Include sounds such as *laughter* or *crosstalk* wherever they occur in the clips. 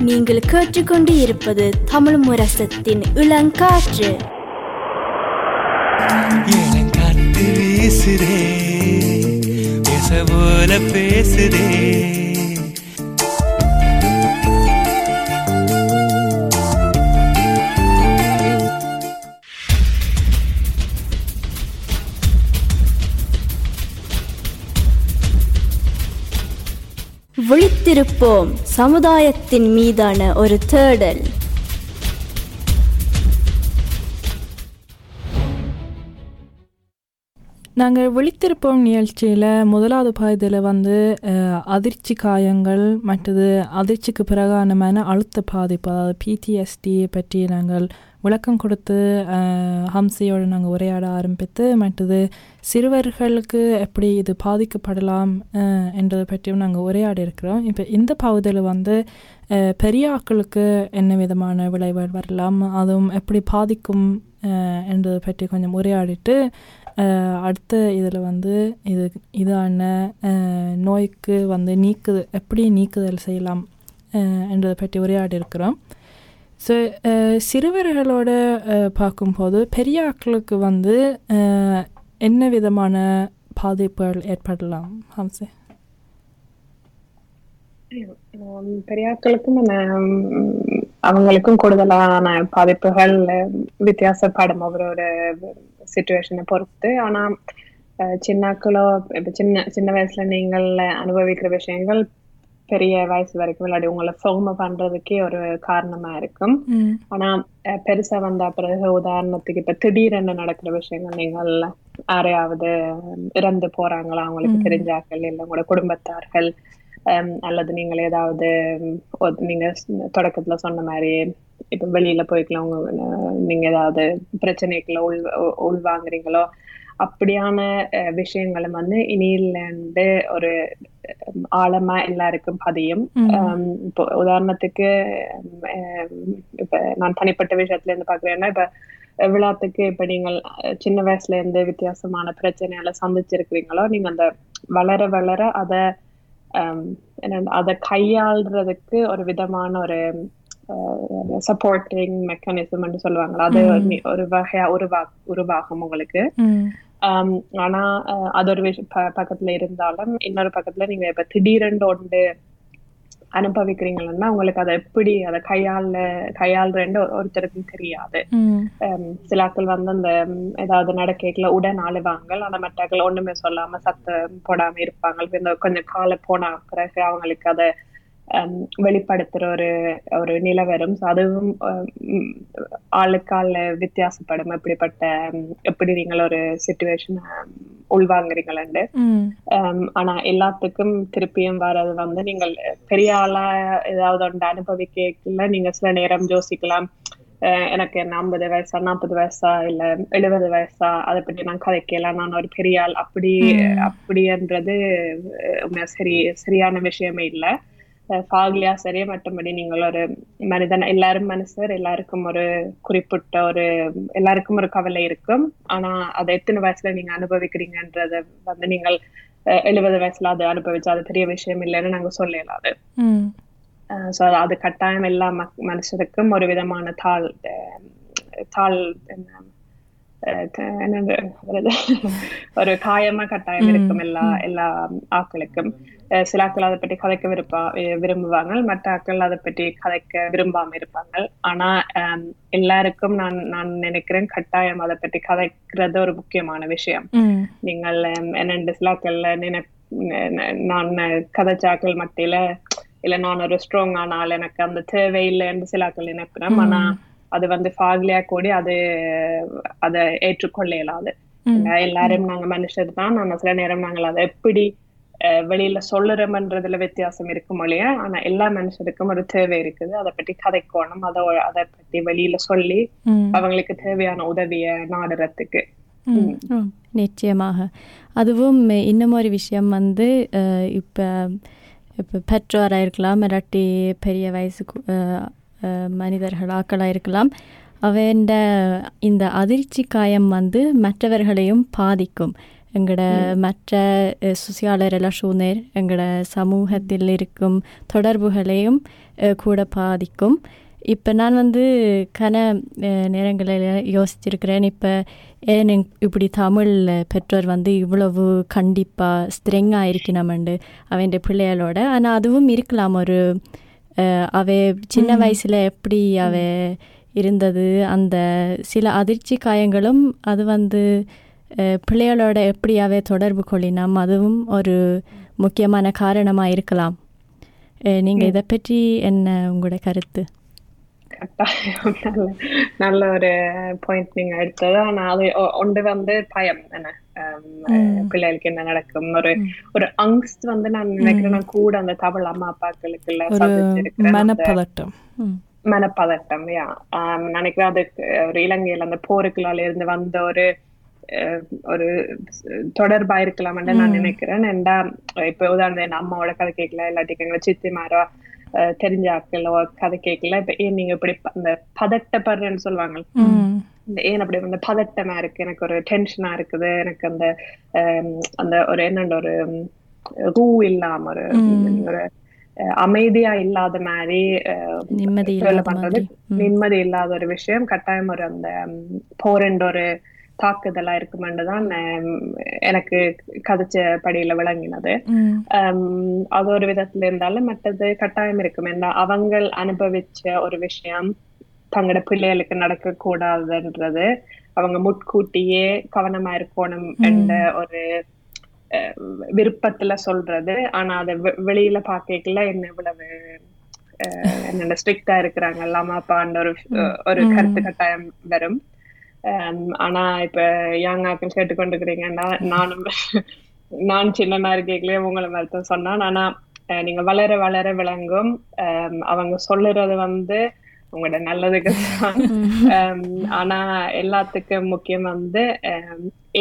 நீங்கள் கேட்டுக்கொண்டு இருப்பது தமிழ் முரசத்தின் இளங்காற்று. இளங்காத்து வீசுதே பேச போல பேசுதே. வைத்திருப்போம். சமுதாயத்தின் மீதான ஒரு தேடல். நாங்கள் விழித்திருப்போம் நிகழ்ச்சியில் முதலாவது பாயத்தில் வந்து அதிர்ச்சி காயங்கள் மற்றது அதிர்ச்சிக்கு பிறகான மன அழுத்த பாதிப்பு அதாவது பிடிஎஸ்டியை பற்றி நாங்கள் விளக்கம் கொடுத்து ஹம்சியோடு நாங்கள் உரையாட ஆரம்பித்து மற்றது சிறுவர்களுக்கு எப்படி இது பாதிக்கப்படலாம் என்றதை பற்றியும் நாங்கள் உரையாட இருக்கிறோம். இப்போ இந்த பகுதியில் வந்து பெரிய ஆட்களுக்கு என்ன விதமான விளைவுகள் வரலாம் அதுவும் எப்படி பாதிக்கும் என்றதை பற்றி கொஞ்சம் உரையாடிட்டு அடுத்த இதில் வந்து இது இதான நோய்க்கு வந்து நீக்குது எப்படி நீக்குதல் செய்யலாம் என்றதை பற்றி உரையாடி இருக்கிறோம். ஸோ uh, சிறுவர்களோட அஹ், பார்க்கும்போது பெரிய ஆட்களுக்கு வந்து uh, என்ன விதமான பாதிப்புகள் ஏற்படலாம் ஹம்சே? பெரியாக்களுக்கும் உம், அவங்களுக்கும் கூடுதலான பாதிப்புகள் வித்தியாசப்படும் ஒவ்வொரு சுச்சுவேஷனை பொறுத்து. ஆனா அஹ், சின்னாக்களோ இப்ப சின்ன சின்ன வயசுல நீங்கள் அனுபவிக்கிற விஷயங்கள் பெரிய வயசு வரைக்கும் இல்லாட்டி உங்களை சோம பண்றதுக்கே ஒரு காரணமா இருக்கும். ஆனா பெருசா வந்த பிறகு உதாரணத்துக்கு இப்ப திடீரென நடக்கிற விஷயங்கள் நீங்கள் யாரையாவது இறந்து போறாங்களா? அவங்களுக்கு ம். தெரிஞ்சாக்கள் இல்லை உங்களோட குடும்பத்தார்கள் அல்லது நீங்கள் ஏதாவது நீங்க தொடக்கத்துல சொன்ன மாதிரி இப்ப வெளியில போய்க்கலாம் உங்க நீங்க ஏதாவது பிரச்சனைக்குள்ள உள் உள்வாங்குறீங்களோ? அப்படியான விஷயங்களும் வந்து இனியிலிருந்து ஒரு ஆழமா எல்லாருக்கும் பதியும். இப்போ உதாரணத்துக்கு இப்ப நான் தனிப்பட்ட விஷயத்துல இருந்து பாக்குறேன்னா இப்ப விழாத்துக்கு இப்ப நீங்கள் அஹ், சின்ன வயசுல இருந்து வித்தியாசமான பிரச்சனைகளை சந்திச்சிருக்கிறீங்களோ நீங்க அந்த வளர வளர அத அதை கையாள்றதுக்கு ஒரு விதமான ஒரு சப்போர்ட்டிங் மெக்கானிசம் சொல்லுவாங்களா அது ஒரு வகையா உருவா உருவாகும் உங்களுக்கு. ஆனா அது ஒரு விஷயம் பக்கத்துல இருந்தாலும் இன்னொரு பக்கத்துல நீங்க இப்ப திடீரென்று ஒன்று அனுபவிக்கிறீங்கன்னா உங்களுக்கு அதை எப்படி அதை கையாள கையாளுறேன்னு ஒரு- ஒருத்தருக்கும் தெரியாது. சிலாக்கள் வந்து அந்த ஏதாவது நடக்கல உடன் அழுவாங்க ஆனா மற்றாக்கள் ஒண்ணுமே சொல்லாம சத்தம் போடாம இருப்பாங்க. இந்த கொஞ்சம் கால போன பிறகு அவங்களுக்கு அதை வெளிப்படுத்துற ஒரு ஒரு நிலை வரும். அதுவும் ஹம், ம், ஆளுக்கு ஆள் வித்தியாசப்படும். எப்படிப்பட்ட ம், எப்படி நீங்கள் ஒரு சுச்சுவேஷன் உள்வாங்குறீங்களேன்னு ஹம், ஆனா எல்லாத்துக்கும் திருப்பியும் வர்றது வந்து நீங்கள் பெரிய ஆளா ஏதாவது ஒன்று அனுபவிக்கல நீங்க சில நேரம் யோசிக்கலாம். எனக்கு என்ன ஐம்பது வயசா நாற்பது வயசா இல்ல எழுபது வயசா அதை பற்றி நான் கதைக்கலாம். நான் ஒரு பெரிய ஆள். அப்படி அப்படின்றது சரி சரியான விஷயமே இல்ல. ஃபாக்லியா சரியா மற்றபடி நீங்கள் ஒரு மனிதன் எல்லாரும் மனுஷர் எல்லாருக்கும் ஒரு குறிப்பிட்ட ஒரு எல்லாருக்கும் ஒரு கவலை இருக்கும். ஆனா அதை எத்தனை வயசுல நீங்க அனுபவிக்கிறீங்கன்றத வந்து நீங்கள் எழுபது வயசுல அதை அனுபவிச்சா அது பெரிய விஷயம் இல்லைன்னு நாங்க சொல்லலாம் அது. ஸோ அது கட்டாயம் எல்லா மக் மனுஷருக்கும் ஒரு விதமான தாள் தாள் ஒரு காயமா கட்டாயம் இருக்கும் எல்லா எல்லா ஆக்களுக்கும் சில ஆக்கள் அதை பற்றி கதைக்க விருப்பா விரும்புவாங்க மற்ற ஆக்கள் அதை பற்றி கதைக்க விரும்பாம இருப்பாங்க ஆனா எல்லாருக்கும் நான் நான் நினைக்கிறேன் கட்டாயம் அதை பற்றி கதைக்கிறது ஒரு முக்கியமான விஷயம் நீங்கள் என்னென்று சிலாக்கள்ல நினை ந- நான் கதைச்சாக்கள் மத்தியில இல்ல நான் ஒரு ஸ்ட்ராங் ஆனால் எனக்கு அந்த தேவையில்லை என்று சிலாக்கள் நினைக்கிறேன் ஆனா அது வந்து ஃபாக்லியா கூடி அது அதை ஏற்றுக்கொள்ள இயலாது எல்லாரும் நாங்க மனுஷர் தான். ஆனா சில நேரம் நாங்கள் அதை எப்படி வெளியில சொல்லுறோம்ன்றதுல வித்தியாசம் இருக்கும் இல்லையா? ஆனா எல்லா மனுஷருக்கும் ஒரு தேவை இருக்குது. அதை பற்றி கதைக்கணும். அதை அதை பற்றி வெளியில சொல்லி அவங்களுக்கு தேவையான உதவிய நாடுறதுக்கு. நிச்சயமாக. அதுவும் இன்னும் ஒரு விஷயம் வந்து இப்போ இப்போ பெற்றோராக இருக்கலாம். இல்லாட்டி பெரிய வயசு கு- அஹ், அஹ், மனிதர்கள் ஆக்களாக இருக்கலாம் அவன் இந்த அதிர்ச்சி காயம் வந்து மற்றவர்களையும் பாதிக்கும். எங்களோட மற்ற சுசியால ரிலேஷனர் எங்களோட சமூகத்தில் இருக்கும் தொடர்புகளையும் கூட பாதிக்கும். இப்போ நான் வந்து கன நேரங்களில் யோசிச்சிருக்கிறேன். இப்போ ஏன் இப்படி தமிழ் பெற்றோர் வந்து இவ்வளவு கண்டிப்பாக ஸ்ட்ரெங்காக இருக்கணுமெண்டு அவன் பிள்ளைகளோட. ஆனால் அதுவும் இருக்கலாம். ஒரு அவ சின்ன வயசில் எப்படி அவ இருந்தது அந்த சில அதிர்ச்சி காயங்களும் அது வந்து பிள்ளைகளோட எப்படி அவ தொடர்பு கொள்ளினோம் அதுவும் ஒரு முக்கியமான காரணமாக இருக்கலாம். நீங்கள் இதை பற்றி என்ன உங்களோட கருத்து? நல்ல ஒரு பாயிண்ட் நீங்க எடுத்தது. ஆனா அது ஒன்று வந்து பயம் என்ன பிள்ளைகளுக்கு என்ன நடக்கும் ஒரு ஒரு அங்ஸ்ட் வந்து நான் நினைக்கிறேன் நான் கூட அந்த தமிழ் அம்மா அப்பாக்களுக்கு எல்லாம் மனப்பதட்டம் மனப்பதட்டம் யா நினைக்கிறேன் அதுக்கு ஒரு இலங்கையில அந்த போருக்குள்ளால இருந்து வந்த ஒரு ஒரு தொடர்பா இருக்கலாம்னு நான் நினைக்கிறேன் ஏன்டா இப்ப உதாரணம் என் அம்மாவோட கதை கேட்கல இல்லாட்டி எங்க சித்திமாரோ தெரிஞ்ச ஆட்களோ கதை கேட்கல. இப்ப ஏன் நீங்க இப்படி அந்த பதட்டப்படுறேன்னு சொல்லுவாங்க இந்த ஏன் அப்படி அந்த பதட்டமா இருக்கு? எனக்கு ஒரு டென்ஷனா இருக்குது. எனக்கு அந்த அந்த ஒரு என்னண்ட ஒரு ரூ இல்லாம ஒரு ஒரு அமைதியா இல்லாத மாதிரி நிம்மதி பண்றது நிம்மதி இல்லாத ஒரு விஷயம். கட்டாயம் ஒரு அந்த ம், போரென்ற ஒரு தாக்குதலா இருக்குமென்று தான் எனக்கு கதைச்ச படியில விளங்கினது. அது ஒரு விதத்துல இருந்தாலும் மற்றது கட்டாயம் இருக்கும். ஏன்னா அவங்க அனுபவிச்ச ஒரு விஷயம் தங்களோட பிள்ளைகளுக்கு நடக்க கூடாதுன்றது அவங்க முட்கூட்டியே கவனமா இருக்கணும் என்ற ஒரு விருப்பத்துல சொல்றது. ஆனா அதை வெளியில பாக்கல என்ன இவ்வளவு என்னென்ன ஸ்ட்ரிக்டா இருக்கிறாங்க அம்மா அப்பான்ற ஒரு ஒரு கருத்து கட்டாயம் வரும். ஆனா இப்ப யங் ஆக்கள் கேட்டுக்கொண்டிருக்கிறீங்கன்னா நானும் நான் சின்னமா இருக்கீங்களே உங்களை மருத்துவம் சொன்னான். ஆனா நீங்க வளர வளர விளங்கும். ஹம், அவங்க சொல்லுறது வந்து உங்களோட நல்லதுக்கு தான். ஹம், *laughs* ஆனா எல்லாத்துக்கும் முக்கியம் வந்து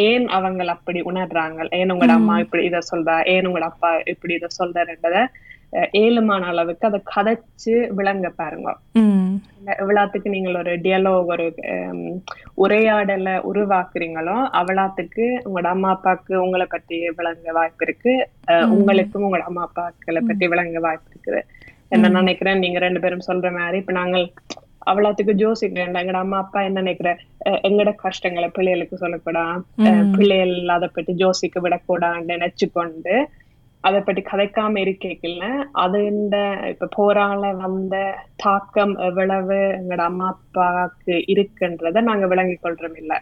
ஏன் அவங்க அப்படி உணர்றாங்க? ஏன் உங்களோட அம்மா இப்படி இத சொல்றா? ஏன் உங்களோட அப்பா இப்படி இத சொல்றன்றத ஏழுமான அளவுக்கு அதை கதைச்சு விளங்க பாருங்க. ம். எவ்வளவுக்கு நீங்கள் ஒரு டியலாக் ஒரு உரையாடலை உருவாக்குறீங்களோ அவ்வளவுக்கு உங்களோட அம்மா அப்பாவுக்கு உங்களை பத்தி விளங்க வாய்ப்பு இருக்கு. உங்களுக்கும் உங்களோட அம்மா அப்பாக்களை பத்தி விளங்க வாய்ப்பு இருக்குது என்ன நினைக்கிறேன் நீங்க ரெண்டு பேரும் சொல்ற மாதிரி இப்ப நாங்கள் அவ்வளவுக்கு யோசிக்கிறேன் எங்கட அம்மா அப்பா என்ன நினைக்கிற எங்கட கஷ்டங்களை பிள்ளைகளுக்கு சொல்லக்கூடாது பிள்ளைகள் அதை பத்தி யோசிக்க விடக்கூடாதுன்னு நினைச்சுக்கொண்டு அதை பற்றி கதைக்காம இருக்கல அது இந்த இப்ப போரால வந்த தாக்கம் எவ்வளவு எங்களோட அம்மா அப்பாவுக்கு இருக்குன்றத நாங்க விளங்கி கொள்றோம் இல்ல.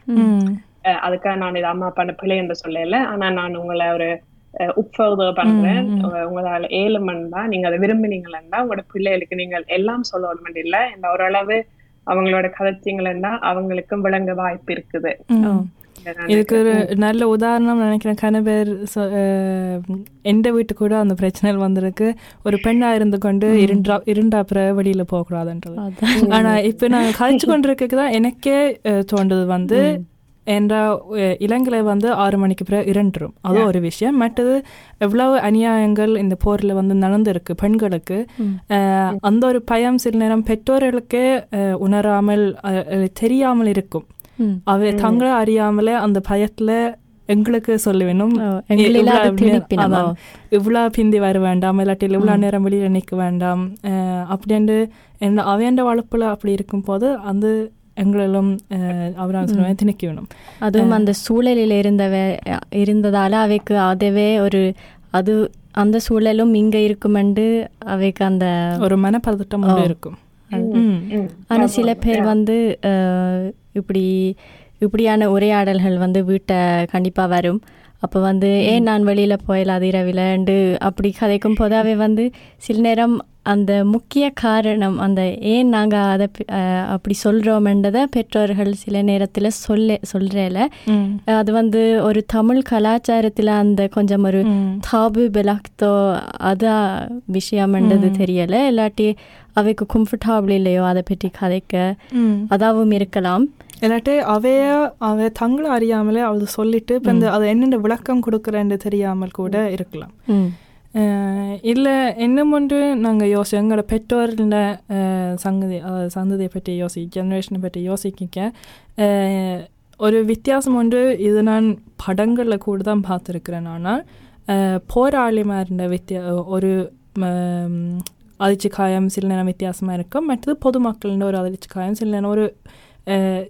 அதுக்காக நான் இது அம்மா அப்பான பிள்ளை என்று சொல்லல. ஆனா நான் உங்களை ஒரு உட்ஃபர்தர் பண்றேன். உங்க- உங்களால ஏழு மணி தான் நீங்க அதை விரும்பினீங்களா உங்களோட பிள்ளைகளுக்கு நீங்கள் எல்லாம் சொல்லணும் இல்ல. இந்த ஓரளவு அவங்களோட கதைச்சிங்களா அவங்களுக்கும் விளங்க வாய்ப்பு இருக்குது. இதுக்கு ஒரு நல்ல உதாரணம் நினைக்கிறேன் அஹ், எந்த வீட்டு கூட அந்த பிரச்சனை வந்திருக்கு ஒரு பெண்ணா இருந்து கொண்டு இருண்டா இருண்டாப்புற வெளியில போகக்கூடாதுன்றது அதான் ஆனா இப்ப நான் கழிச்சு கொண்டிருக்க தான் எனக்கே தோன்றது வந்து என்றா அஹ், இலங்கையில வந்து ஆறு மணிக்கு பிறகு இரண்டுரும் அது ஒரு விஷயம் மற்றது எவ்வளவு அநியாயங்கள் இந்த போர்ல வந்து நடந்திருக்கு பெண்களுக்கு அஹ், அந்த ஒரு பயம் சில நேரம் பெற்றோர்களுக்கே உணராமல் தெரியாமல் இருக்கும் அவ தங்களை அறியாமலே அந்த பயத்துல எங்களுக்கு சொல்ல வேணும். இவ்வளோ பிந்தி வர வேண்டாம். இல்லாட்டி இவ்வளோ நேரம் வெளியில நிற்க வேண்டாம். அப்படின்ட்டு என்ன அவையண்ட வளர்ப்புல அப்படி இருக்கும் போது அந்த எங்களிலும் அவரால் சொல்லுவேன் திணிக்க வேணும். அதுவும் அந்த சூழலில் இருந்தவ இருந்ததால அவைக்கு அதுவே ஒரு அது அந்த சூழலும் இங்க இருக்குமெண்டு அவைக்கு அந்த ஒரு மனப்பதட்டம் ஒன்று இருக்கும். ம். ம். ஆனா சில பேர் வந்து அஹ், இப்படி இப்படியான உரையாடல்கள் வந்து வீட்டை கண்டிப்பா வரும். அப்போ வந்து ஏன் நான் வெளியில போயிடலாது இரவிலண்டு அப்படி கதைக்கும் போது அவை வந்து சில நேரம் அந்த முக்கிய காரணம் அந்த ஏன் நாங்க அதை அப்படி சொல்றோம்ன்றதை பெற்றோர்கள் சில நேரத்துல சொல்ல சொல்றேல. ம். அது வந்து ஒரு தமிழ் கலாச்சாரத்துல அந்த கொஞ்சம் ஒரு. தாபு பெலாக்தோ அதா விஷயம்ன்றது தெரியல. இல்லாட்டி அவைக்கு கம்ஃபர்டபுள் இல்லையோ அதை பற்றி கதைக்க. அதாவும் இருக்கலாம். இல்லாட்டி அவைய அவ தங்களை அறியாமலே அவள் சொல்லிட்டு இப்போ இந்த அது என்னென்ன விளக்கம் கொடுக்குறேன்னு தெரியாமல் கூட இருக்கலாம். இல்ல இன்னும் ஒன்று நாங்க யோசி எங்களோட பெற்றோர்ல அஹ், சங்கதி சந்ததியை பற்றி யோசி ஜெனரேஷனை பற்றி யோசிக்க ஒரு வித்தியாசம் ஒன்று இது நான் படங்களில் கூட தான் பார்த்துருக்கிறேன் ஆனால் போராளிமாக இருந்த வித்தியா ஒரு அதிர்ச்சி காயம் சில நேரம் வித்தியாசமாக இருக்கும். மற்றது பொதுமக்களின் ஒரு அதிர்ச்சி காயம் சில நேரம் ஒரு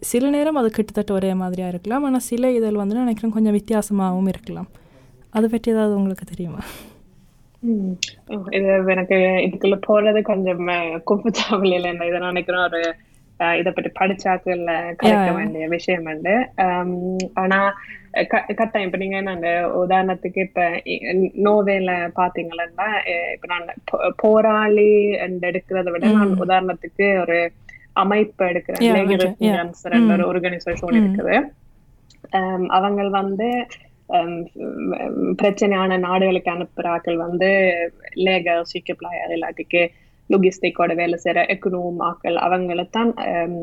சில நேரம் அது கிட்டத்தட்ட ஒரே மாதிரியாக இருக்கலாம் ஆனால் சில இதழ் வந்து நான் நினைக்கிறேன் கொஞ்சம் வித்தியாசமாகவும் இருக்கலாம் அதை பற்றி ஏதாவது உங்களுக்கு தெரியுமா. இது எனக்கு இதுக்குள்ள போறது கொஞ்சம் குப்பச்சாவல் இல்லை இதை நான் நினைக்கிறேன் ஒரு இதை பற்றி படிச்சாக்கள்ல கலைக்க. வேண்டிய விஷயம் உண்டு ஆனா கட்டாயம் இப்ப நீங்க என்ன உதாரணத்துக்கு இப்ப நோவேல பாத்தீங்கன்னா இப்ப நான் போராளி and எடுக்கிறத விட நான். உதாரணத்துக்கு ஒரு அமைப்பு ம். ஆர்கனைசேஷன் ம். இருக்குது ஆம், அவங்க வந்து உம், பிரச்சனையான நாடுகளுக்கு அனுப்புறாக்கள் வந்து லேகர் சிக்கப்ளாயர் இல்லாட்டிக்கு லொகிஸ்டிக்கோட வேலை செய்யற எக்கனோம் ஆக்கள் அவங்களைத்தான் அஹ்,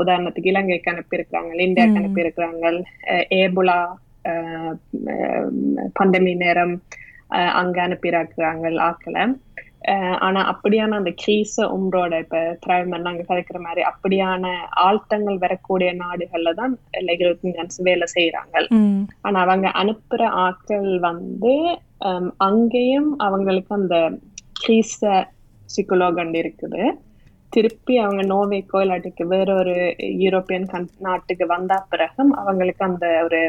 உதாரணத்துக்கு இலங்கைக்கு அனுப்பியிருக்கிறாங்க இந்தியாவுக்கு ம். அனுப்பியிருக்கிறாங்க ஏபுலா பண்டமி நேரம் அங்க அனுப்பியிருக்கிறாங்க ஆக்களை ஆனா அப்படியான அந்த கிரீச உம்ரோட இப்ப திரைமன் நாங்க கதைக்கிற மாதிரி அப்படியான ஆழ்த்தங்கள் வரக்கூடிய நாடுகள்ல தான் லெகரன்ஸ் வேலை செய்யறாங்க ஆனா அவங்க அனுப்புற ஆட்கள் வந்து அங்கேயும் அவங்களுக்கு அந்த கிரீச சிக்கலோகண்ட் இருக்குது. திருப்பி அவங்க நோவேக்கோ இல்லாட்டிக்கு வேற ஒரு யூரோப்பியன் கன் நாட்டுக்கு வந்தா பிறகும் அவங்களுக்கு அந்த ஒரு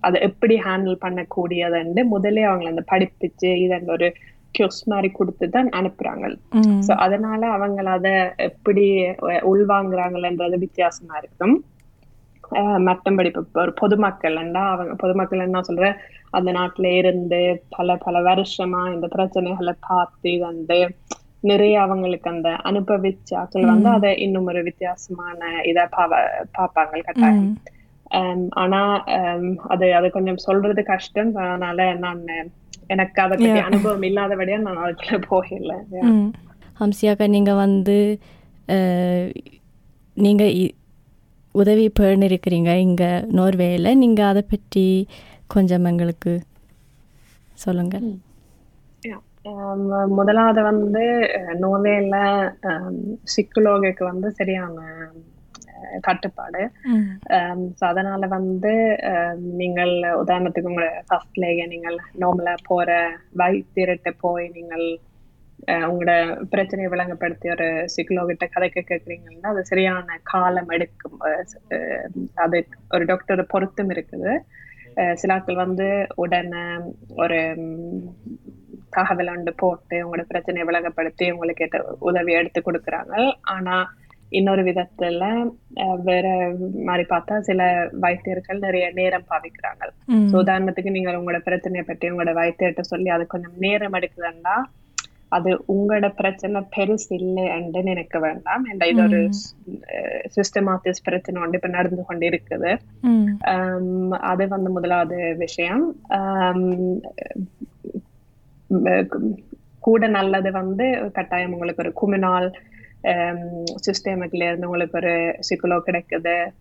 அதை எப்படி ஹேண்டில் பண்ணக்கூடியதுண்டு முதலே அவங்களை அந்த படிப்பிச்சு இதன் ஒரு கியூஸ் மாதிரி கொடுத்து தான் அனுப்புறாங்க சோ அதனால அவங்க அத எப்படி உள்வாங்குறாங்கன்றது வித்தியாசமா இருக்கும். மற்றபடி இப்ப ஒரு பொதுமக்கள்னா அவங்க பொதுமக்கள் என்ன சொல்ற அந்த நாட்டுல இருந்து பல பல வருஷமா இந்த பிரச்சனைகளை பார்த்து வந்து நிறைய அவங்களுக்கு அந்த அனுபவிச்சாக்கள் வந்து அதை இன்னும் ஒரு வித்தியாசமான இதா பாவ பாப்பாங்க கட்டாயம். ஆனா அது அது கொஞ்சம் சொல்றது கஷ்டம். அதனால நான் எனக்கு அதை Yeah. அனுபவம் இல்லாதபடியா நான் அதுக்குள்ள போகல. ஹம்சியாக்கா நீங்கள் வந்து நீங்கள் உதவி பெற்றிருக்கிறீங்க இங்கே நோர்வேயில் நீங்கள் அதை பற்றி கொஞ்சம் எங்களுக்கு சொல்லுங்கள். முதலாவது வந்து ஆம், சிக்குலோகுக்கு வந்து சரியான ம். ஆம், so அதனால வந்து ஆம், நீங்கள் உதாரணத்துக்கு உங்களை ஃபர்ஸ்ட்லேயே நீங்கள் நார்மலா போற வைத்தியர்கிட்ட போய் நீங்கள் அஹ், உங்களோட பிரச்சனையை விளங்கப்படுத்தி ஒரு சிக்குலோகிட்ட கதைக்க கேட்குறீங்கன்னா அது சரியான காலம் எடுக்கும். அஹ், அஹ், அது ஒரு டாக்டர் பொருத்தம் இருக்குது. சிலாக்கள் வந்து உடனே ஒரு ம், தகவல் ஒன்று போட்டு உங்களோட பிரச்சனையை விளங்கப்படுத்தி உங்களுக்கு உதவி எடுத்து கொடுக்குறாங்க. ஆனா இன்னொரு விதத்துல வேற மாதிரி பார்த்தா சில வைத்தியர்கள் நிறைய நேரம் பாவிக்கிறாங்க. உதாரணத்துக்கு நீங்கள் உங்களோட பிரச்சனையை பற்றி உங்களோட வைத்தியர்கிட்ட சொல்லி அது கொஞ்சம் நேரம் எடுக்குதுன்னா அது உங்களோட பிரச்சனை பெருசு இல்லை என்று நினைக்க வேண்டாம். என்ற இது ஒரு சிஸ்டமாட்டிஸ் பிரச்சனை ஒன்று இப்ப நடந்து கொண்டு இருக்குது அது வந்து முதலாவது விஷயம். கூட நல்லது வந்து கட்டாயம் உங்களுக்கு ஒரு குமினால் சிஸ்டமிக்ல இருந்து உங்களுக்கு ஒரு சிக்குலோ கிடைக்குது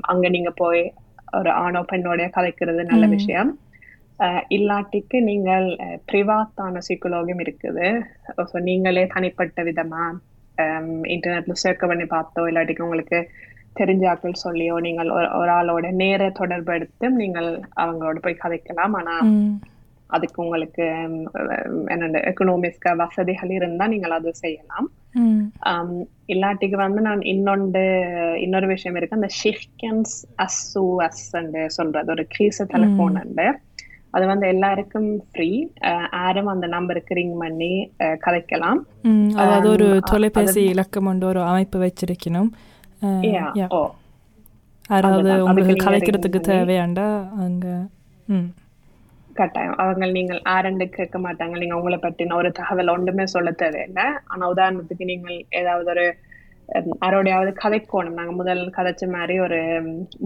அங்க நீங்க போய் ஒரு ஆணோ பெண்ணோட கதைக்கிறது நல்ல. விஷயம் இல்லாட்டிக்கு நீங்கள் பிரிவாத்தான சிக்குலோகம் இருக்குது ஸோ நீங்களே தனிப்பட்ட விதமா இன்டர்நெட்ல சேர்க்க பண்ணி பார்த்தோ இல்லாட்டிக்கு உங்களுக்கு தெரிஞ்ச ஆட்கள் சொல்லியோ நீங்கள் ஒரு ஆளோட நேர தொடர்பு எடுத்து நீங்கள் அவங்களோட போய் கதைக்கலாம் ஆனா அதுக்கு உங்களுக்கு என்னோட எக்கனாமிஸ்க வசதிகள் இருந்தா நீங்கள் அது செய்யலாம் ஆம், இல்லாட்டிக்கு வந்து நான் இன்னொன்று இன்னொரு விஷயம் இருக்கு. அந்த ஷிஃப்கன்ஸ் அஸ்ஸு அஸ் சொல்றது. ஒரு கிரீச டெலிஃபோன் உண்டு. அது வந்து எல்லாருக்கும் ஃப்ரீ யாரும் அந்த நம்பருக்கு ரிங் பண்ணி கதைக்கலாம். அதாவது ஒரு அ- தொலைபேசி இலக்கம் கொண்டு ஒரு அமைப்பு வச்சிருக்கணும். ஓ யாராவது உங்களுக்கு கலைக்கிறதுக்கு தேவையாண்டா அங்க ம். கட்டாயம். அவங்க நீங்கள் ஆரண்டு கேட்க மாட்டாங்க. நீங்க உங்களை பற்றின ஒரு தகவல் ஒன்றுமே சொல்ல தேவையில்லை. ஆனா உதாரணத்துக்கு நீங்கள் ஏதாவது ஒரு ஹம், யாரோடையாவது கதைக்கோணும். நாங்க முதல் கதைச்ச மாதிரி ஒரு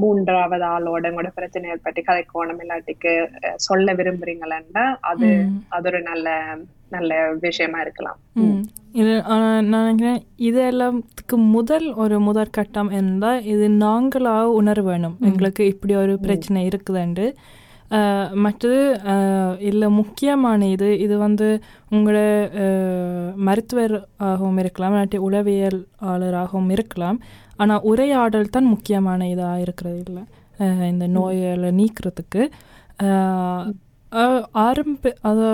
மூன்றாவது ஆளோட உங்களோட பிரச்சனைகள் பற்றி கதைக்கோணும். இல்லாட்டிக்கு சொல்ல விரும்புறீங்களா அது. அது ஒரு நல்ல நல்ல விஷயமா இருக்கலாம். இது நான் நினைக்கிறேன் இது எல்லாத்துக்கு முதல் ஒரு முதற்கட்டம் இருந்தால் இது நாங்களாக உணர வேணும். எங்களுக்கு இப்படி ஒரு பிரச்சனை இருக்குதுண்டு. மற்றது இல்லை முக்கியமான இது இது வந்து உங்களோட மருத்துவர் ஆகவும் இருக்கலாம் இல்லாட்டி உளவியலாளராகவும் இருக்கலாம். ஆனால் உரையாடல் தான் முக்கியமான இதாக இருக்கிறது இல்லை. இந்த நோய்களை நீக்கிறதுக்கு. ஆரம்ப அதை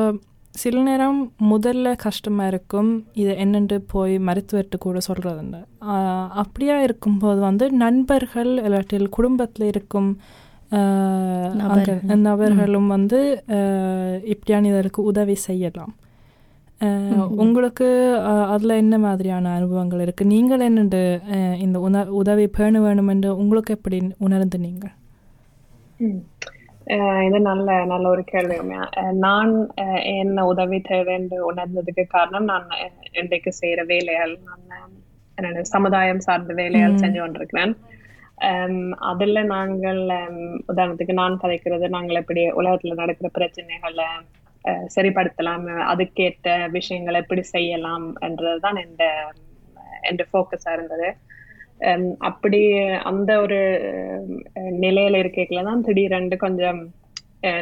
சில நேரம் முதல்ல கஷ்டமாக இருக்கும். இது என்னென்று போய் மருத்துவர்கிட்ட கூட சொல்கிறதுண்டு அப்படியா இருக்கும்போது வந்து நண்பர்கள் இல்லாட்டில் குடும்பத்தில் இருக்கும் நபர்களும் வந்து அஹ், இப்படியான இதற்கு உதவி செய்யலாம் அஹ், உங்களுக்கு அஹ், அதுல என்ன மாதிரியான அனுபவங்கள் இருக்கு நீங்கள் என்னண்டு அஹ், இந்த உண உதவி பேண வேணும் என்று உங்களுக்கு எப்படி உணர்ந்து நீங்கள் இது நல்ல நல்ல ஒரு கேள்வி. அஹ் நான் அஹ் என்ன உதவி தேவைன்னு உணர்ந்ததுக்கு காரணம் நான் அஹ் இன்றைக்கு செய்யற வேலையால் நான் சமுதாயம் சார்ந்த வேலையால் செஞ்சு கொண்டிருக்கிறேன். அதுல நாங்கள் உதாரணத்துக்கு நான் கதைக்கிறது நாங்கள் எப்படி உலகத்துல நடக்கிற பிரச்சனைகளை சரிப்படுத்தலாம் அதுக்கேற்ற விஷயங்களை எப்படி செய்யலாம் என்றதுதான் எந்த என்ற ஃபோக்கஸா இருந்தது. ஹம் அப்படி அந்த ஒரு அஹ், நிலையில இருக்கைக்குள்ள தான் திடீரென்று கொஞ்சம்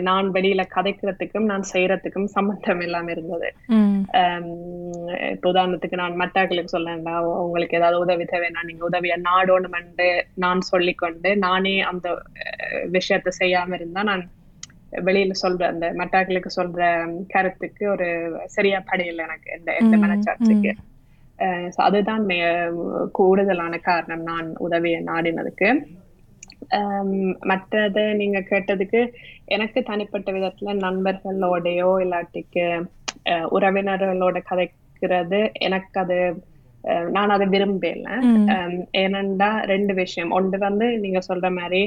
நான் வெளியில கதைக்கிறதுக்கும் நான் செய்யறதுக்கும் சம்பந்தம் இல்லாம இருந்தது. இப்ப உதாரணத்துக்கு நான் மட்டாக்களுக்கு சொல்லண்டா உங்களுக்கு ஏதாவது உதவி தேவைன்னா நீங்க உதவிய நாடோணுமென்று நான் சொல்லிக்கொண்டு நானே அந்த விஷயத்தை செய்யாம இருந்தா நான் வெளியில சொல்ற அந்த மட்டாக்களுக்கு சொல்ற கருத்துக்கு ஒரு சரியா படையில எனக்கு எந்த எந்த மனச்சாட்சிக்கு. அதுதான் கூடுதலான காரணம் நான் உதவியை நாடினதுக்கு. மற்றது நீங்க கேட்டதுக்கு எனக்கு தனிப்பட்ட விதத்துல நண்பர்களோடையோ இல்லாட்டிக்கு உறவினர்களோட கதைக்கிறது எனக்கு அது நான் அதை விரும்பல ஏனெண்டா ரெண்டு விஷயம். ஒன்று வந்து நீங்க சொல்ற மாதிரி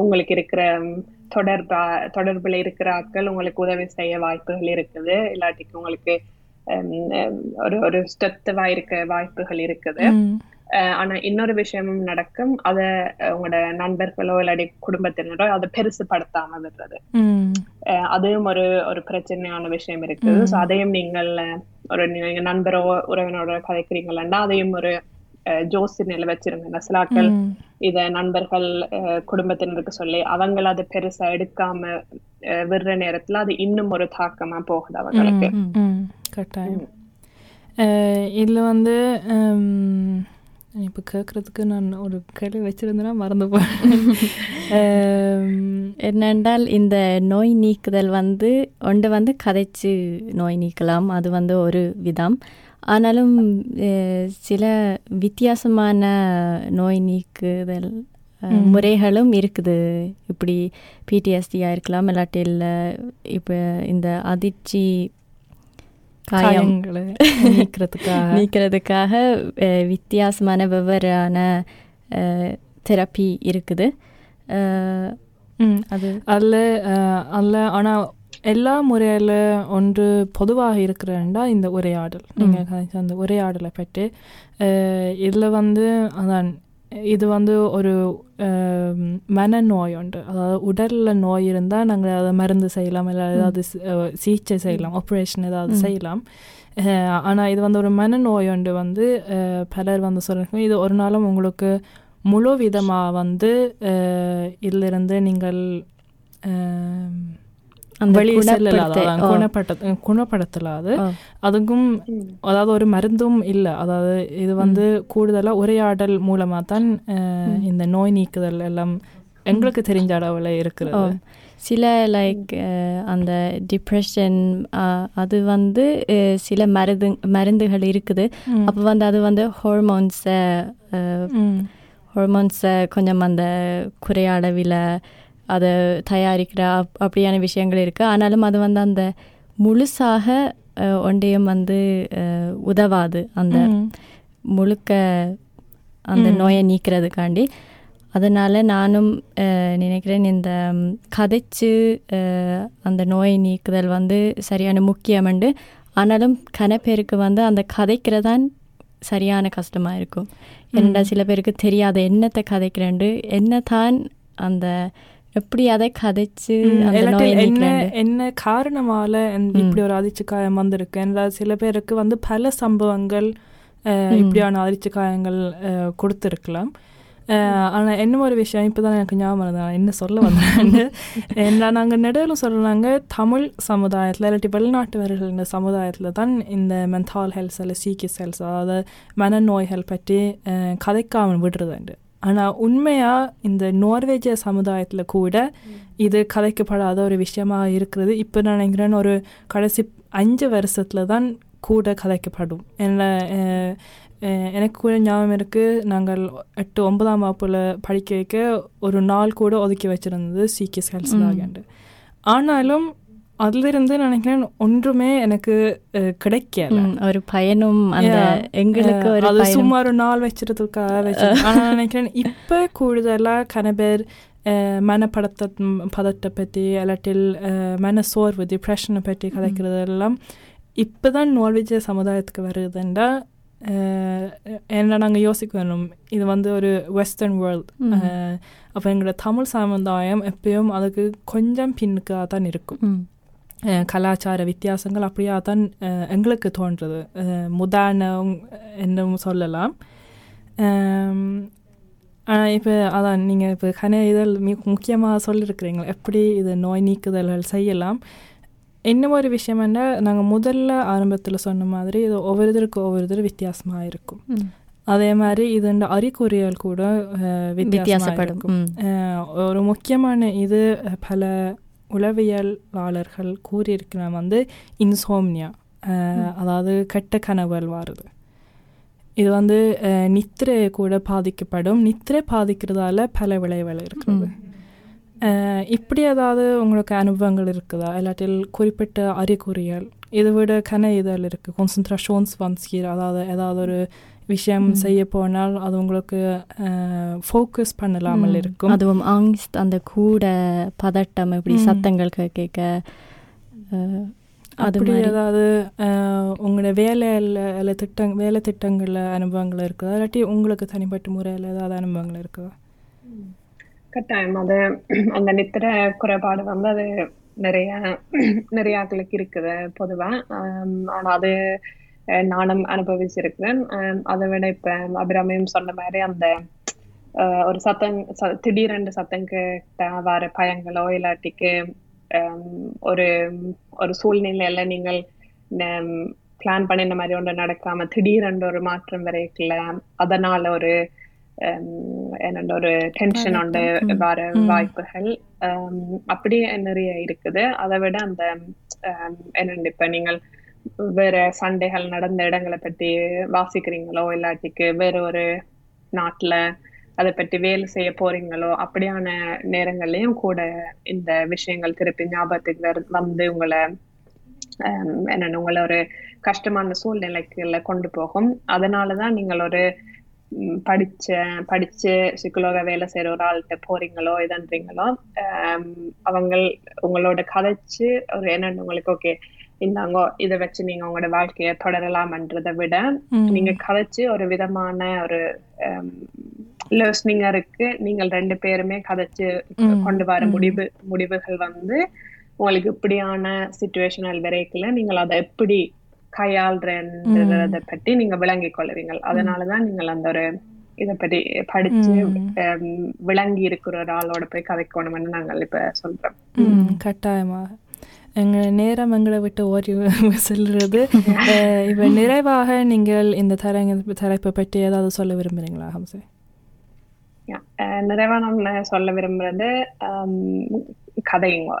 உங்களுக்கு இருக்கிற தொடர்பா தொடர்புல இருக்கிற ஆட்கள் உங்களுக்கு உதவி செய்ய வாய்ப்புகள் இருக்குது. இல்லாட்டிக்கு உங்களுக்கு ஒரு ஒரு ஸ்டெத்துவா இருக்க வாய்ப்புகள் இருக்குது. ஆனா இன்னொரு விஷயமும் நடக்கும். அத உங்களோட நண்பர்களோ இல்லாட்டி குடும்பத்தினரோ அதை பெருசுபடுத்தாம விடுறது. அஹ் அதுவும் ஒரு ஒரு பிரச்சனையான விஷயம் இருக்குது. சோ அதையும் நீங்கள் ஒரு நீங்க நண்பரோ உறவினரோட கதைக்கிறீங்களா அதையும் ஒரு அஹ், ஜோசி நிலை வச்சிருங்க. சிலாக்கள் இத நண்பர்கள் குடும்பத்தினருக்கு சொல்லி அவங்கள அதை பெருசா எடுக்காம விடுற நேரத்துல அது இன்னும் ஒரு தாக்கமா போகுது அவங்களுக்கு. கட்டாயம். இதுல வந்து இப்போ கேட்குறதுக்கு நான் ஒரு கேள்வி வச்சிருந்தேன்னா மறந்து போய் *laughs* என்னென்றால் இந்த நோய் நீக்குதல் வந்து ஒன்று வந்து கதைச்சு நோய் நீக்கலாம் அது வந்து ஒரு விதம். ஆனாலும் சில வித்தியாசமான நோய் நீக்குதல் முறைகளும் இருக்குது. இப்படி பிடிஎஸ்டியாக இருக்கலாம் இல்லாட்டில் இப்போ இந்த அதிர்ச்சி காயங்களை நீக்கிறதுக்காக நீக்கிறதுக்காக வித்தியாசமான வெவ்வேறான தெரப்பி இருக்குது அது அதில் அதில் ஆனால் எல்லா முறையில் ஒன்று பொதுவாக இருக்கிறண்டா இந்த உரையாடல் நீங்கள் அந்த உரையாடலை பற்றி இதில் வந்து அதான் இது வந்து ஒரு மனநோய் உண்டு அதாவது உடலில் நோய் இருந்தால் நாங்கள் அதை மருந்து செய்யலாம் இல்லை ஏதாவது சிகிச்சை செய்யலாம் ஆப்ரேஷன் ஏதாவது செய்யலாம். ஆனால் இது வந்து ஒரு மனநோய் ஒன்று வந்து பலர் வந்து சொல்கிறாங்க இது ஒரு நாளும் உங்களுக்கு முழு விதமாக வந்து இதிலிருந்து நீங்கள் குணப்படுத்த குணப்படுத்தலாது. அதுக்கும் அதாவது ஒரு மருந்தும் இல்லை. அதாவது இது வந்து கூடுதலாக உரையாடல் மூலமாக தான் இந்த நோய் நீக்குதல் எல்லாம் எங்களுக்கு தெரிஞ்ச அளவில் இருக்கிறது. சில லைக் அந்த டிப்ரெஷன் அது வந்து சில மருந்து மருந்துகள் இருக்குது. அப்போ வந்து அது வந்து ஹார்மோன்ஸை. ஹார்மோன்ஸை கொஞ்சம் அந்த குறைய அளவில் அதை தயாரிக்கிற அப்- அப்படியான விஷயங்கள் இருக்குது ஆனாலும் அது வந்து அந்த முழுசாக ஒன்றையும் வந்து உதவாது. அந்த. முழுக்க அந்த நோயை நீக்கிறதுக்காண்டி. அதனால் நானும் நினைக்கிறேன் இந்த கதைச்சு அந்த நோயை நீக்குதல் வந்து சரியான முக்கியமண்டு ஆனாலும் கன பேருக்கு வந்து அந்த கதைக்கிறதான் சரியான கஷ்டமாக இருக்கும். ஏன்னா சில பேருக்கு தெரியாத என்னத்தை கதைக்கிறேன்டு என்ன தான் அந்த எப்படி அதை கதைச்சு என்ன என்ன காரணமால இப்படி ஒரு அதிர்ச்சி காயம் வந்திருக்கு ஏன்னா சில பேருக்கு வந்து பல சம்பவங்கள் இப்படியான அதிர்ச்சி காயங்கள் கொடுத்திருக்கலாம். அஹ், ஆனா என்ன ஒரு விஷயம் இப்பதான் எனக்கு ஞாபகம். நான் என்ன சொல்ல வந்தேன் ஏன்னா *laughs* நாங்க நடுவில் சொல்றாங்க தமிழ் சமுதாயத்துல இல்லாட்டி வெளிநாட்டவர்கள் இந்த சமுதாயத்துல தான் இந்த மென்டால் ஹெல்த் அல்ல சீக்கியஸ் ஹெல்த் அதாவது மனநோய்கள் பற்றி கதைக்காமல் விடுறதுண்டு. ஆனால் உண்மையாக இந்த நோர்வேஜிய சமுதாயத்தில் கூட இது கதைக்கப்படாத ஒரு விஷயமா இருக்கிறது. இப்போ நான் நினைக்கிறேன் ஒரு கடைசி அஞ்சு வருஷத்தில் தான் கூட கதைக்கப்படும் என்ன எனக்கு கூட ஞாபகம் இருக்குது நாங்கள் எட்டு ஒன்பதாம் வகுப்பில் படிக்க வைக்க ஒரு நாள் கூட ஒதுக்கி வச்சுருந்தது சீக்கிய செல்ஸ்லாகண்டு ஆனாலும் அதிலிருந்து நினைக்கிறேன் ஒன்றுமே எனக்கு கிடைக்கல. ஒரு பயனும் அந்த. எங்களுக்கு ஒரு அது சும்மா ஒரு நாள் வச்சிருக்கிறதுக்காக வச்சு ஆனால் நினைக்கிறேன் இப்போ கூடுதலாக அஹ், மனப்படத்த பதத்தை பற்றி இல்லாட்டில் மன சோர்வு டிப்ரெஷனை பற்றி கதைக்கிறது எல்லாம் இப்போ தான் நோர்வேஜிய சமுதாயத்துக்கு வருதுண்டா என்ன நாங்கள் யோசிக்க வேணும் இது வந்து ஒரு வெஸ்டர்ன் வேர்ல்ட் அப்போ எங்களோட தமிழ் சமுதாயம் எப்பயும் அதுக்கு கொஞ்சம் பின்னுக்காக தான் இருக்கும் கலாச்சார வித்தியாசங்கள் அப்படியா தான் எங்களுக்கு தோன்றுறது அஹ், முதானம் என்றும் சொல்லலாம். ஆனால் இப்போ அதான் நீங்கள் இப்போ கன இதழ் மிக முக்கியமாக சொல்லியிருக்கிறீங்க எப்படி இது நோய் நீக்குதல்கள் செய்யலாம்? இன்னும் ஒரு விஷயம் என்ன நாங்கள் முதல்ல ஆரம்பத்தில் சொன்ன மாதிரி இது ஒவ்வொருத்தருக்கு ஒவ்வொருத்தர் வித்தியாசமாக இருக்கும். அதே மாதிரி இது இந்த அறிகுறிகள் கூட வித்தியாசப்படும். ஒரு முக்கியமான இது பல உளவியலாளர்கள் கூறியிருக்கிற வந்து இன்சோம்னியா அதாவது கெட்ட கனவுகள் வருது. இது வந்து நித்திரை கூட பாதிக்கப்படும். நித்திரை பாதிக்கிறதால பல விளைவுகள் இருக்குது இப்படி ஏதாவது உங்களுக்கு அனுபவங்கள் இருக்குதா? இல்லாட்டில் குறிப்பிட்ட அறிகுறிகள். இதை விட கன இதழ் இருக்குது கான்சன்ட்ரேஷன்ஸ் வன்ஸ்கீர் அதாவது ஏதாவது ஒரு விஷயம் செய்ய போனால் அது உங்களுக்கு ஃபோக்கஸ் பண்ணலாமல். இருக்கும். அதுவும் ஆங்ஸ்ட் அந்த கூட பதட்டம் இப்படி. சத்தங்கள் கேட்க அப்படி மாதிரி. ஏதாவது உங்களோட வேலையில் இல்லை திட்டங் வேலை திட்டங்களில் அனுபவங்கள் இருக்குதா இல்லாட்டி உங்களுக்கு தனிப்பட்ட முறையில் ஏதாவது அனுபவங்கள் இருக்குதா கட்டாயம். அது அந்த நித்திர குறைபாடு வந்து அது நிறைய நிறைய ஆட்களுக்கு இருக்குது பொதுவா. ஆம், ஆனா அது நானும் அனுபவிச்சிருக்கிறேன் அதை விட இப்ப அபிராமியும் சொன்ன மாதிரி அந்த ஒரு சத்தம் திடீரென்று சத்தம் கேட்ட வர பயங்களோ இல்லாட்டிக்கு ஒரு ஒரு சூழ்நிலையில நீங்கள் பிளான் பண்ணின மாதிரி ஒன்று நடக்காம திடீரென்று ஒரு மாற்றம் வரைக்கல அதனால ஒரு என்னோட ஒரு டென்ஷன் உண்டு. வர. வாய்ப்புகள் ஹம், அப்படி நிறைய இருக்குது அதை விட அந்த என்னண்டு இப்ப நீங்கள் வேற சண்டைகள் நடந்த இடங்களை பத்தி வாசிக்கிறீங்களோ இல்லாட்டிக்கு வேற ஒரு நாட்டுல அதை பற்றி வேலை செய்ய போறீங்களோ அப்படியான நேரங்கள்லயும் கூட இந்த விஷயங்கள் திருப்பி ஞாபகத்துக்கு வந்து உங்களை ஹம், உங்களை ஒரு கஷ்டமான சூழ்நிலைக்குள்ள கொண்டு போகும். அதனாலதான் நீங்கள் ஒரு படிச்ச படிச்சு சிக்கலோக வேலை செய்யற ஒரு ஆள்கிட்ட போறீங்களோ இதன்றீங்களோ அவங்க உங்களோட கதைச்சு ஒரு என்னன்னு உங்களுக்கு ஓகே இந்தாங்கோ இதை வச்சு நீங்க உங்களோட வாழ்க்கைய தொடரலாம்ன்றதை விட. நீங்க கதைச்சு ஒரு விதமான ஒரு லிஸ்னிங்கருக்கு நீங்கள் ரெண்டு பேருமே கதைச்சு கொண்டு வர. முடிவு முடிவுகள் வந்து உங்களுக்கு இப்படியான சுச்சுவேஷனல் வரைக்குல. நீங்கள் அதை எப்படி கையாள்றன்றத பற்றி நீங்க விளங்கிக் கொள்வீங்க அதனாலதான் நீங்கள் அந்த ஒரு இத பற்றி படிச்சு விளங்கி இருக்கிற ஒரு ஆளோட போய் கதைக்கணும்னு நாங்கள் இப்ப சொல்றோம். கட்டாயமாக. எங்கள் நேரம் எங்களை விட்டு ஓடி செல்றது *laughs* அஹ், இப்ப நிறைவாக நீங்கள் இந்த தரங்க தலைப்பை பற்றி ஏதாவது சொல்ல விரும்புகிறீங்களா ஹம்சே? நிறைவா நம்ம சொல்ல விரும்புறது கதைங்க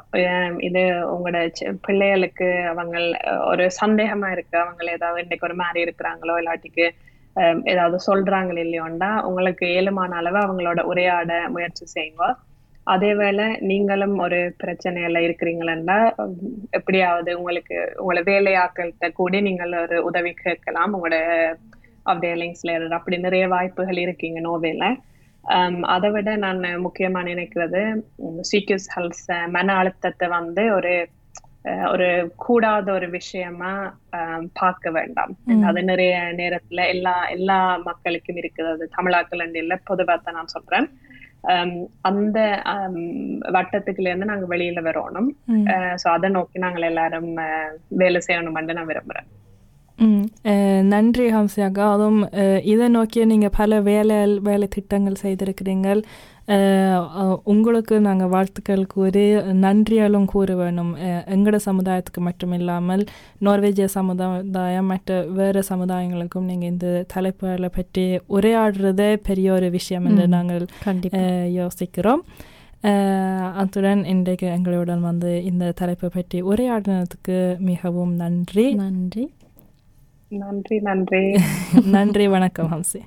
இது உங்களோட பிள்ளைகளுக்கு அவங்க ஒரு சந்தேகமா இருக்கு. அவங்க ஏதாவது இன்னைக்கு ஒரு மாதிரி இருக்கிறாங்களோ இல்லாட்டிக்கு ஏதாவது சொல்றாங்க இல்லையோண்டா உங்களுக்கு ஏழுமான அளவு அவங்களோட உரையாட முயற்சி செய்யுங்க அதே வேளை நீங்களும் ஒரு பிரச்சனையில இருக்கிறீங்களா எப்படியாவது உங்களுக்கு உங்களை வேலையாக்கள்கிட்ட கூடி நீங்கள் ஒரு உதவி கேட்கலாம். உங்களோட அப்டேலிங்ஸ்ல அப்படி நிறைய வாய்ப்புகள் இருக்கீங்க நோவேல. அதை விட நான் முக்கியமா நினைக்கிறது சீக்கியஸ் ஹெல்த் மன அழுத்தத்தை வந்து ஒரு ஒரு கூடாத ஒரு விஷயமா பார்க்க வேண்டாம். அது நிறைய நேரத்துல எல்லா எல்லா மக்களுக்கும் இருக்குது அது தமிழாக்கள் இல்ல பொதுவா தான் நான் சொல்றேன். அந்த வட்டத்துக்குள்ள இருந்து நாங்க வெளியில வரணும். சோ அதை நோக்கி நாங்கள் எல்லாரும் வேலை செய்யணும்னு நான் விரும்புறேன் நன்றி ஹம்சியாக்கா அதுவும் இதை நோக்கிய நீங்கள் பல வேலை வேலை திட்டங்கள் செய்திருக்கிறீங்கள் உங்களுக்கு நாங்கள் வாழ்த்துக்கள் கூறி நன்றியாலும் கூற வேணும் எங்களோட சமுதாயத்துக்கு மட்டும் இல்லாமல் நார்வேஜிய சமுதாயம் மற்ற வேறு சமுதாயங்களுக்கும் நீங்கள் இந்த தலைப்புகளை பற்றி உரையாடுறதே பெரிய ஒரு விஷயம் என்று. நாங்கள் யோசிக்கிறோம் அத்துடன் இன்றைக்கு எங்களுடன் வந்து இந்த தலைப்பை பற்றி உரையாடினதுக்கு மிகவும் நன்றி நன்றி நன்றி நன்றி. *laughs* நன்றி வணக்கம் ஹம்சி.